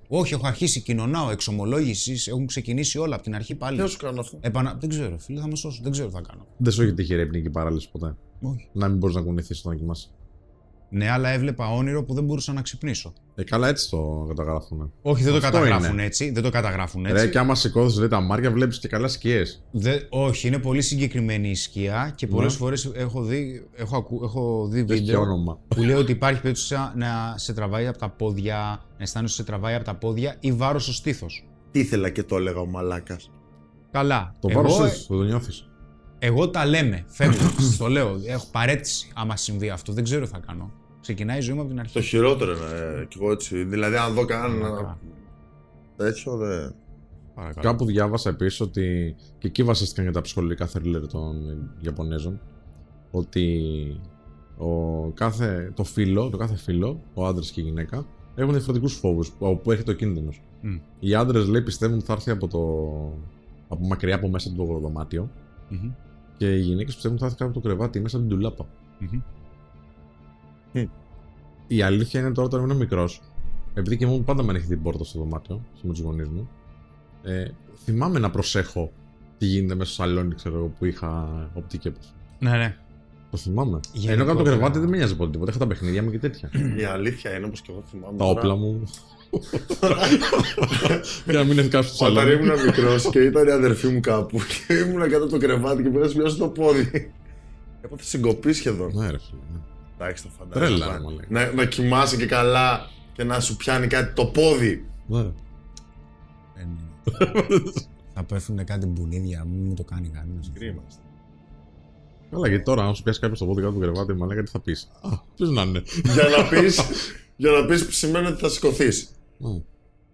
Όχι, έχω αρχίσει κοινωνάω, εξομολόγησης, έχουν ξεκινήσει όλα από την αρχή τι πάλι. να σου κάνω αυτό; Επανα... Δεν ξέρω, φίλε, θα με σώσω. Δεν ξέρω τι θα κάνω. Δεν σου έχει τύχει ρε ποινική παράλυση ποτέ. Όχι. Να μην μπορείς να κουνηθείς όταν κοιμάσαι. Ναι, αλλά έβλεπα όνειρο που δεν μπορούσα να ξυπνήσω. Ε, καλά, έτσι το καταγράφουν. Όχι, δεν το Αυτό καταγράφουν είναι. έτσι. Δεν το καταγράφουν έτσι. Ρε, και άμα σηκώθεις λέει τα μάρια, βλέπεις και καλά σκιές. Δε- όχι, είναι πολύ συγκεκριμένη η σκιά και πολλές Ναι. φορές έχω δει, έχω, ακου- έχω δει Έχει και βίντεο όνομα. που λέει ότι υπάρχει περίπτωση να σε τραβάει από τα πόδια, να αισθάνεσαι ότι σε τραβάει από τα πόδια ή βάρος στο στήθος. Τι ήθελα και το έλεγα ο Μαλάκας. Καλά. Το εγώ, βάρο σου, το νιώθεις. εγώ τα λέμε. Φεύγω. Σας το λέω. Έχω παρέτηση άμα συμβεί αυτό. Δεν ξέρω τι θα κάνω. Ξεκινάει η ζωή μου από την αρχή. Το χειρότερο είναι ε, κι εγώ έτσι. Δηλαδή, αν δω κανένα Καλά. τέτοιο, δεν. Παρακαλώ. Κάπου διάβασα επίσης ότι. και εκεί βασίστηκαν για τα ψυχολογικά θρίλερ των Ιαπωνέζων. Ότι ο κάθε, το φύλλο, το κάθε φύλλο, ο άντρας και η γυναίκα, έχουν διαφορετικούς φόβους όπου έχει το κίνδυνος. Μμ. Οι άντρες λέει πιστεύουν ότι θα έρθει από, το, από μακριά από μέσα από το δωμάτιο Μμμ. και οι γυναίκες πιστεύουν ότι θα έρθει κάτω από το κρεβάτι ή μέσα από την τουλάπα. Μμμ. Η αλήθεια είναι τώρα όταν ήμουν μικρός, επειδή και μου πάντα με ανοιχτή την πόρτα στο δωμάτιο, με τους γονείς μου, ε, θυμάμαι να προσέχω τι γίνεται μέσα στο σαλόνι, ξέρω εγώ, που είχα οπτική επαφή. Ναι, ναι. Το θυμάμαι. Γενικότερα. Ενώ κάτω από το κρεβάτι δεν με νοιάζει ποτέ τίποτα. Είχα τα παιχνίδια μου και τέτοια. Η αλήθεια είναι, όπως και εγώ θυμάμαι. τα τώρα, όπλα μου. Για να μην έρθει κάποιος στο Όταν σαλόνι. ήμουν μικρός και ήταν η αδερφή μου κάπου και ήμουν κάτω από το κρεβάτι και πήγα να σπιάσω το πόδι. Έπαθε συγκοπή σχεδόν. Ναι, ρε φίλε. ναι. Εντάξει, το φαντάζομαι. Τρέλα, ρε, μαλάκα. Να, να κοιμάσαι και καλά και να σου πιάνει κάτι το πόδι. Ναι. Δεν είναι. Θα πέφτουν κάτι μπουνίδια, μην μου το κάνει κανένας. Κρίμα. Καλά, γιατί τώρα, αν σου πιάσει κάποιος το πόδι κάτω από το κρεβάτι, μαλάκα τι θα πεις; Α, ποιος να είναι; για να πεις για να πεις σημαίνει ότι θα σηκωθείς. Ναι.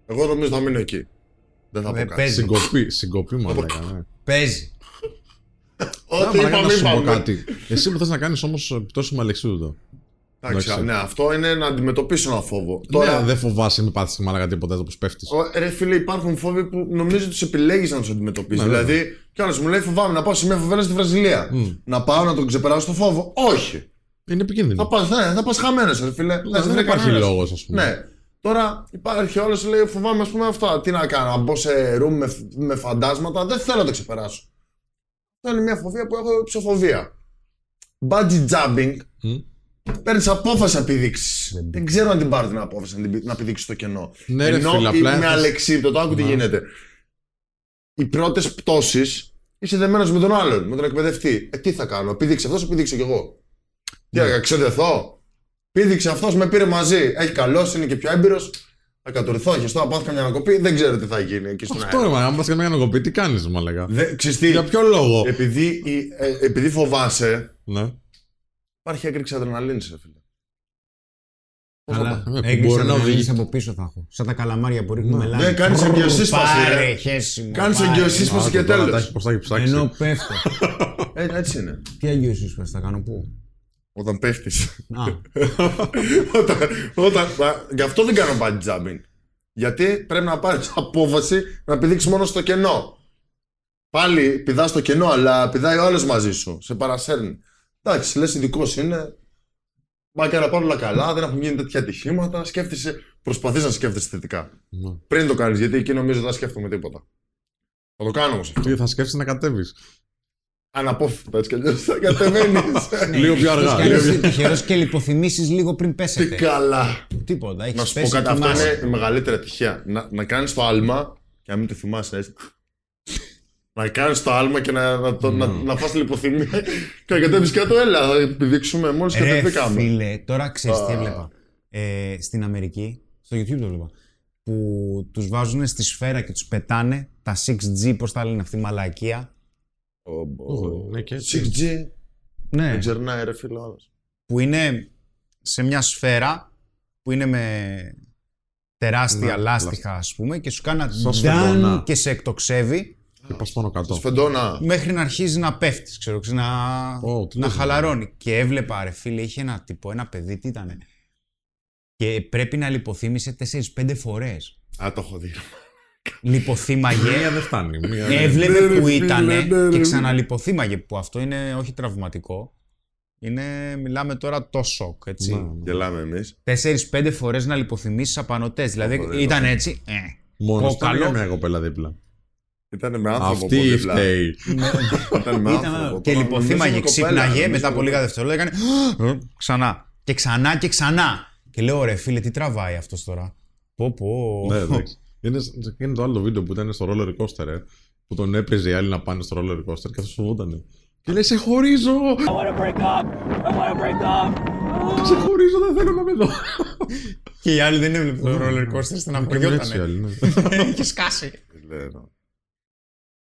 Εγώ νομίζω θα μείνω εκεί. Δεν θα Ε, πω κάτι. παίζει. Συγκοπή, συγκοπή, μαλάκα. Ναι. Παίζει. Ό,τι Μαλάκα, είπαμε, να σου πω είπαμε. κάτι. Εσύ που θες να κάνεις όμως πτώση με αλεξίδωτο. Εντάξει, Εντάξει. ναι, αυτό είναι να αντιμετωπίσω ένα φόβο. Τώρα Τώρα, δεν φοβάσαι, μην πάθεις μαλάκα τίποτα όπω πέφτεις. ο- ρε φίλε, υπάρχουν φόβοι που νομίζω τους επιλέγεις να τους αντιμετωπίσεις. Ναι, δηλαδή, κι άλλος μου λέει φοβάμαι να πάω σε μια φοβέρα στη Βραζιλία. Μμ. Να πάω να τον ξεπεράσω το φόβο; Όχι. Είναι επικίνδυνο. Θα πας ναι, θα πας χαμένος, ρε φίλε. Ναι, δεν υπάρχει λόγος, ας πούμε. Ναι. Τώρα υπάρχει όλος λέει φοβάμαι ας πούμε αυτά. Τι να κάνω, να μπω σε room με, με φαντάσματα. Δεν θέλω να το ξεπεράσω. Αυτό είναι μια φοβία που έχω ψοφοβία. Bungee jumping. Μμ. Παίρνεις απόφαση να πηδήξει. Δεν Δεν ξέρω αν την πάρεις την απόφαση να την- να πηδήξει το κενό. Ναι, ρε Ενώ φίλε, απλά με έχεις- αλεξίπτωτο, άκου τι Ναι. γίνεται. Οι πρώτες πτώσεις είσαι δεμένος με τον άλλον, με τον εκπαιδευτή. Ε, τι θα κάνω, πήδηξε αυτός, πήδηξε κι εγώ. Τι Ναι. έκανα, ξεδεθώ. Πήδηξε αυτός, με πήρε μαζί. Έχει καλός, είναι και πιο έμπειρος. Θα κατουρθώ, χεστώ, να πάθω καμιά ανακοπή. Δεν ξέρω τι θα γίνει εκεί στον Αυτό αέρα. ρε, μα αν πα καμιά ανακοπή, τι κάνεις, μαλάκα; Δεν- ξέρεις τι, Για ποιο λόγο; επειδή, η- ε, επειδή φοβάσαι, Ναι. Υπάρχει έκρηξη αδρεναλίνης, ρε φίλε. Πώς Αλλά θα Ε, που έκλεισε μπορεί να να οδηγήσει οδηγήσεις. από πίσω θα έχω. Σαν τα καλαμάρια που ρίχνουμε μελάνι. Ναι, κάνεις εγκυοσύσπαση, ρε. Πάρε, χέσιμο. Κάνεις πάρε. εγκυοσύσπαση. και Άκου τώρα, τέλος. τα έχει- Πώς τα έχεις ψάξει. Ενώ πέφτω. Ε, έτσι είναι. Τι αγγιοσύσπαση θα κάνω πού; Όταν πέφτεις. Α, όταν, όταν, μα, γι' αυτό δεν κάνω bungee jumping. Γιατί πρέπει να πάρεις απόφαση να πηδήξεις μόνο στο κενό. Πάλι πηδάς στο κενό, αλλά πηδάει ο άλλος μαζί σου. Σε παρασέρνει. Εντάξει, λες ειδικός είναι. Μα και να πάνε όλα καλά, δεν έχουν γίνει τέτοια ατυχήματα. Σκέφτεσαι, προσπαθείς να σκέφτεσαι θετικά. Ναι. Πριν το κάνεις, γιατί εκεί νομίζω δεν θα σκέφτομαι τίποτα. Θα το κάνω όμως. Τι θα σκέφτεσαι να κατέβεις. Αναπόφευκτα έτσι κι αλλιώς θα κατεβαίνεις. Λίγο πιο αργά. Κι λίγο αν πιο- είσαι τυχερός και λιποθυμήσεις λίγο πριν Τι πέσετε. καλά. Τίποτα. Έχεις Να σου πω πέσει, κάτι, αυτό κοιμάσαι. είναι η μεγαλύτερη ατυχία. Να, να κάνεις το άλμα και να μην το θυμάσαι έτσι. να κάνεις το άλμα και να, να, το, να, να φας λιποθυμία και να κατέβεις κάτω. Έλα, θα επιδείξουμε. Μόλις Ρε κατεβήκαμε. φίλε, τώρα ξέρεις τι Α. έβλεπα. Ε, στην Αμερική, στο YouTube το έβλεπα, που τους βάζουν στη σφαίρα και τους πετάνε τα 6G, πώς τα λένε αυτή η μαλακία. Ω, Ναι, και έτσι. 6G. Ναι. Δεν ξερνάει, ρε φίλε. ο άλλος. που είναι σε μια σφαίρα που είναι με τεράστια Ναι, λάστιχα ας πούμε και σου κάνει ένα Σαν ντάν σφεντόνα. και σε εκτοξεύει Και πας πάνω κάτω. Σφεντόνα. μέχρι να αρχίζει να πέφτεις ξέρω, ξέρεις, να, Ω, τι να λες, χαλαρώνει. Και έβλεπα ρε φίλε, είχε ένα τύπο, ένα παιδί, τι ήτανε. Και πρέπει να λιποθύμησε 4-5 φορές. Α, το έχω δει. Λιποθύμαγε, Μία δεν φτάνει. μία- έβλεπε Ναι, ρε που φίλε, ήταν ναι, και ρε. ξαναλιποθύμαγε. Που αυτό είναι όχι τραυματικό. Είναι, μιλάμε τώρα το σοκ, έτσι. Ναι, ναι. Γελάμε εμείς. 4-5 φορές να λιποθυμήσεις απανοτές. Δηλαδή Ω, δεν ήταν έτσι, ε, Μόνος ήταν Κόκαλο. για μια κοπέλα δίπλα; Ήταν με άνθρωπο. Αυτή από δίπλα. φταίει. Ήταν με Ήταν, άνθρωπο. και Τώρα λιποθύμαγε, νομίζω κοπέλα, ξύπναγε νομίζω μετά από λίγα κοπέλα. δευτερόλεπτα. Έκανε «Ε, ξανά. Και ξανά και ξανά. Και λέω, ρε φίλε, τι τραβάει αυτός τώρα; Πω, πω. Ναι, εντάξει. Είναι, είναι το άλλο βίντεο που ήταν στο roller coaster, ε, που τον έπαιζε οι άλλοι να πάνε στο roller coaster και αυτό φοβότανε. Και λέει, σε χωρίζω! I want to break up. I want to break up. Σε χωρίζω, δεν θέλω να με δω. Και οι άλλοι δεν έβλεπε το roller coaster, Και έτσι οι στεναχωριότανε. άλλοι, ναι. Είχε σκάσει. Λέω.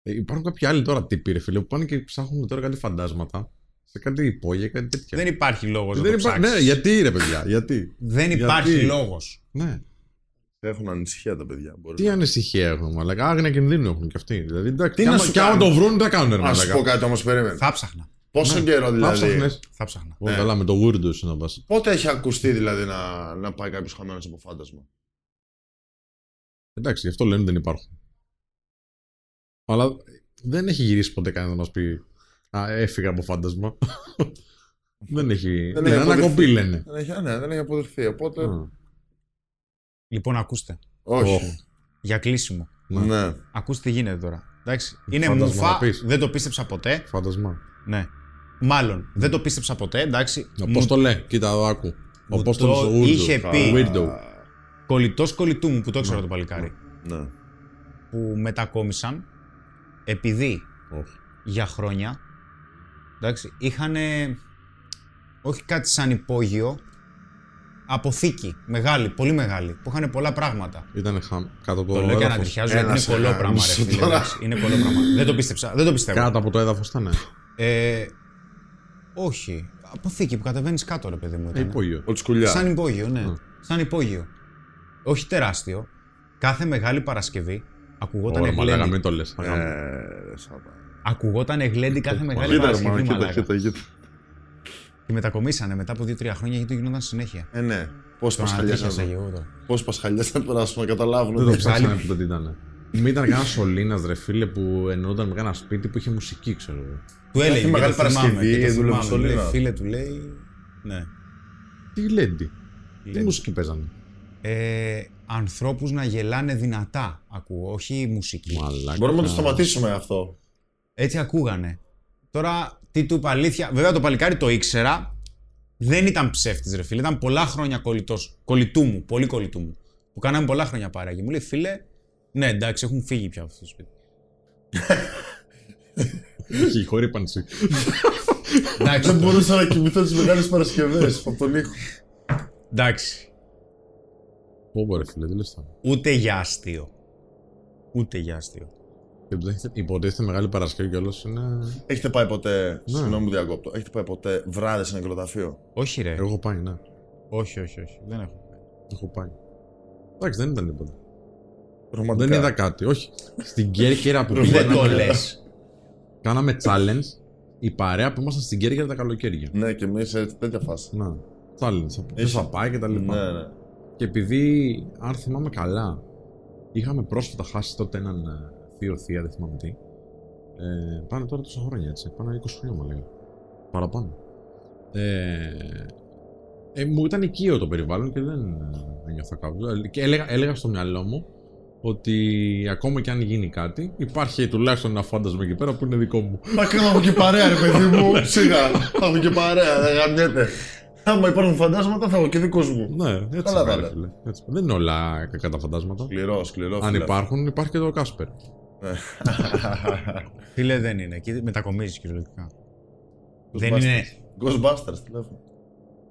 Ε, Υπάρχουν κάποιοι άλλοι τώρα τύποι, ρε φίλε, που πάνε και ψάχνουν τώρα κάτι φαντάσματα σε κάτι υπόγεια, κάτι τέτοια. Δεν υπάρχει λόγος να Δεν το υπά- ψάξεις. Ναι, γιατί ρε παιδιά, γιατί; Δεν υπάρχει Γιατί; λόγος. Ναι. Έχουν ανησυχία τα παιδιά. μπορείς Τι να- ανησυχία έχουν, αλλά άγνοια κινδύνου έχουν κι αυτοί. Δηλαδή, εντάξει, Τι κι να άμα- σου κι άμα κάνουν. το βρουν, τι θα κάνουν, ρε Α σου μαλάκα. πω κάτι όμως, περίμενε. Θα ψάχνα. Πόσο Ναι. καιρό Θα δηλαδή; ψάχνες. Θα ψάχνα. Ω, Ναι. Καλά, με το weirdo σου να πας. Πότε έχει ακουστεί δηλαδή να, να πάει κάποιος χαμένος από φάντασμα; Εντάξει, γι' αυτό λένε δεν υπάρχουν. Αλλά δεν έχει γυρίσει ποτέ κανένα να μας πει Α, έφυγα από φάντασμα. δεν έχει. Δεν Δεν έχει είναι ανακοπή, αποδειχθεί. λένε. Δεν έχει, ναι, δεν έχει αποδειχθεί. Οπότε. Α, Λοιπόν, ακούστε. Όχι. όχι. Για κλείσιμο. Ναι. Ακούστε τι γίνεται τώρα. Εντάξει. Είναι Φάντασμα μουφα. να πεις. Δεν το πίστεψα ποτέ. Φάντασμα. Ναι. Μάλλον, δεν το πίστεψα ποτέ, εντάξει. Πώς το λέει, κοίτα εδώ, άκου. Μου Ο πώ το το λέει, είχε πει. Weirdo. Κολλητός κολλητού μου που το ήξερα το παλικάρι. Ναι. Που μετακόμισαν επειδή Όχι. για χρόνια εντάξει, είχαν όχι κάτι σαν υπόγειο, αποθήκη μεγάλη, πολύ μεγάλη, που είχαν πολλά πράγματα. Ήταν κάτω από το, Το λέω και έδαφος. ανατριχιάζω γιατί Έλα είναι σε κολόπραμα, ρε γάμισο φίλε. τώρα. εντάξει, Είναι κολόπραμα. δεν το πίστεψα, δεν το πιστεύω. Κάτω από το έδαφος ήταν. Ε, όχι. Αποθήκη που κατεβαίνεις κάτω, ρε παιδί μου. Ε, Ήταν. υπόγειο. Ο Τσκουλιά. Σαν υπόγειο, ναι. Ναι. Σαν υπόγειο. Όχι τεράστιο. Κάθε μεγάλη Παρασκευή ακουγόταν Ωραία, μαλάκα, γλέντι. μην το λες. Ε, σάπα. Ακουγόταν γλέντι κάθε μεγάλη Κοίτα, ρε, Παρασκευή. μάνα, κοίτα, μαλάκα. κοίτα, κοίτα. Και μετακομίσανε μετά από 2-3 χρόνια γιατί το γινόταν συνέχεια. Ε, ναι. Πόσε Τον πασχαλιέ ανατρίχιασα θα και εγώ τώρα. Πόσε πασχαλιέ θα περάσουν να καταλάβουν. Δεν το ότι- ψάξανε Μεγάλη. αυτό τι ήταν. Μην ήταν κανένας σωλήνα, ρε φίλε, που εννοούνταν με κανένα σπίτι που είχε μουσική, ξέρω εγώ. Του έλεγε. Έχει μεγάλη και το θυμάμαι, Παρασκευή, και το δούλευε θυμάμαι. στο Μου λέει, Λίνα. Φίλε του λέει. Ναι. Τι λέντι. Τι Λέντι. μουσική παίζανε. Ε, ανθρώπους να γελάνε δυνατά ακούω, όχι μουσική. Μαλάκα. Μπορούμε να το σταματήσουμε αυτό. Έτσι ακούγανε. Τώρα, τι του είπα αλήθεια. Βέβαια το παλικάρι το ήξερα. Δεν ήταν ψεύτης ρε φίλε. Ήταν πολλά χρόνια κολλητός. Κολλητού μου. Πολύ κολλητού μου. Που κάναμε πολλά χρόνια παράγει. Μου λέει φίλε, ναι εντάξει έχουν φύγει πια από αυτό το σπίτι. Είχε χορύπανση. εντάξει, Δεν μπορούσα να κοιμηθώ τις μεγάλες Παρασκευές από τον ήχο. εντάξει. Πω πω, ρε φίλε, τι λες τώρα. Ούτε για αστείο. Ούτε για αστείο. Υποτίθεται- Υποτίθεται μεγάλη Παρασκευή κιόλας είναι. Έχετε πάει ποτέ. Ναι. Συγγνώμη που διακόπτω. Έχετε πάει ποτέ βράδυ σε νεκροταφείο. Όχι, ρε. Έχω πάει, ναι. Όχι, όχι, όχι. Δεν έχω. Έχω πάει. Εντάξει, δεν ήταν τίποτα. Πραγματικά. Δεν είδα κάτι. Όχι. Στην Κέρκυρα που Δεν πήγαμε. το λες. Κάναμε challenge. Η παρέα που ήμασταν στην Κέρκυρα τα καλοκαίρια. Ναι, και εμείς σε τέτοια φάση. Να. Challenge. Ποιο Έχει. θα πάει και τα λοιπά. Ναι, ναι. Και επειδή, αν θυμάμαι καλά, είχαμε πρόσφατα χάσει τότε έναν ε, θείο θεία, δεν θυμάμαι τι. Ε, πάνε τώρα τόσα χρόνια έτσι. Πάνε 20 χρόνια μου λέγανε. Παραπάνω. Ε, ε, μου ήταν οικείο το περιβάλλον και δεν ε, ένιωθα κάπου. Ε, Και έλεγα, έλεγα στο μυαλό μου ότι ακόμα και αν γίνει κάτι, υπάρχει τουλάχιστον ένα φάντασμα εκεί πέρα που είναι δικό μου. Μα κάνω έχω και παρέα, ρε παιδί μου. Σιγά. Θα έχω και παρέα, δεν γαμιέται. Άμα υπάρχουν φαντάσματα, θα έχω και δικό μου. Ναι, έτσι Καλά είναι, τα ρε λέω. φίλε. Έτσι. Δεν είναι όλα κακά τα φαντάσματα. Σκληρό, σκληρό. Αν φίλε. υπάρχουν, υπάρχει και το Κάσπερ. Φίλε, δεν είναι. Εκεί μετακομίζεις κυριολεκτικά. Δεν Ghostbusters. είναι. Ghostbusters, τηλέφωνο.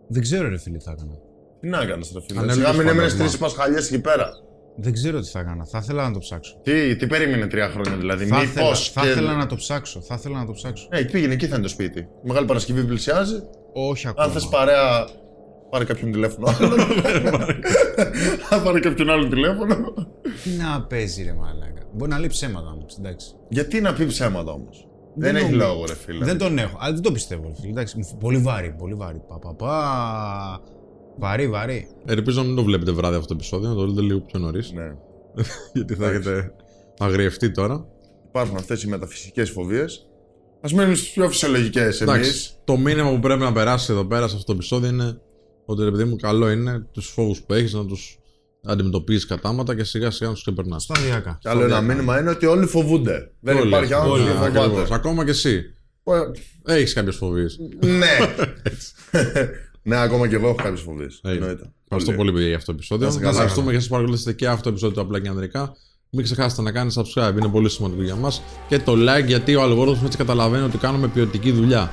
Δεν ξέρω, ρε φίλε, τι θα έκανα. Τι να κάνει, ρε φίλε. Αν Σιγά έλεγες μην έμενε φαντασμά. τρεις πασχαλιέ εκεί πέρα. Δεν ξέρω τι θα έκανα. Θα ήθελα να το ψάξω. Τι, τι περίμενε τρία χρόνια δηλαδή; Θα, Μήπως. ήθελα, θα ήθελα να το ψάξω. Θα ήθελα να το ψάξω. Ε, πήγαινε, εκεί θα είναι το σπίτι. Η Μεγάλη Παρασκευή πλησιάζει. Όχι ακόμα. Αν θες παρέα, πάρε κάποιον τηλέφωνο. άλλον. Αν πάρε κάποιον άλλον τηλέφωνο. Τι να παίζει, ρε Μαλάκα. Μπορεί να λέει ψέματα όμως. Εντάξει. Γιατί να πει ψέματα όμως; Δεν, έχει νομίζω. λόγο, ρε φίλε. Δεν τον έχω. Αλλά δεν το πιστεύω, ρε φίλε. Εντάξει. μου φ- Πολύ βαρύ. Πολύ βαρύ. Πα, πα, πα. Βαρύ, βαρύ. Ελπίζω να μην το βλέπετε βράδυ αυτό το επεισόδιο, να το δείτε λίγο πιο νωρίς. Ναι. γιατί θα έχετε αγριευτεί τώρα. Υπάρχουν αυτές οι μεταφυσικές φοβίες. Α μείνουμε στις πιο φυσιολογικές εμείς. Εντάξει, το μήνυμα που πρέπει να περάσει εδώ πέρα σε αυτό το επεισόδιο είναι ότι ρε παιδί μου, καλό είναι τους φόβους που έχεις να τους αντιμετωπίζεις κατάματα και σιγά σιγά να τους ξεπερνάς. Σταδιακά. Και άλλο ένα μήνυμα είναι ότι όλοι φοβούνται. Δεν υπάρχει άνθρωπο που δεν φοβάται. Ακόμα και εσύ. Ε, Έχεις κάποιες φοβίες. Ναι. ναι, ακόμα και εγώ έχω κάποιες φοβίες. Εννοείται. Ευχαριστώ πολύ, παιδιά, για αυτό το επεισόδιο. Να είστε Σα καλά. ευχαριστούμε και σας παρακολουθήσετε και αυτό το επεισόδιο του Απλά και Ανδρικά. Μην ξεχάσετε να κάνετε subscribe, είναι πολύ σημαντικό για μας. Και το like, γιατί ο αλγόριθμος έτσι καταλαβαίνει ότι κάνουμε ποιοτική δουλειά.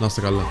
Να είστε καλά.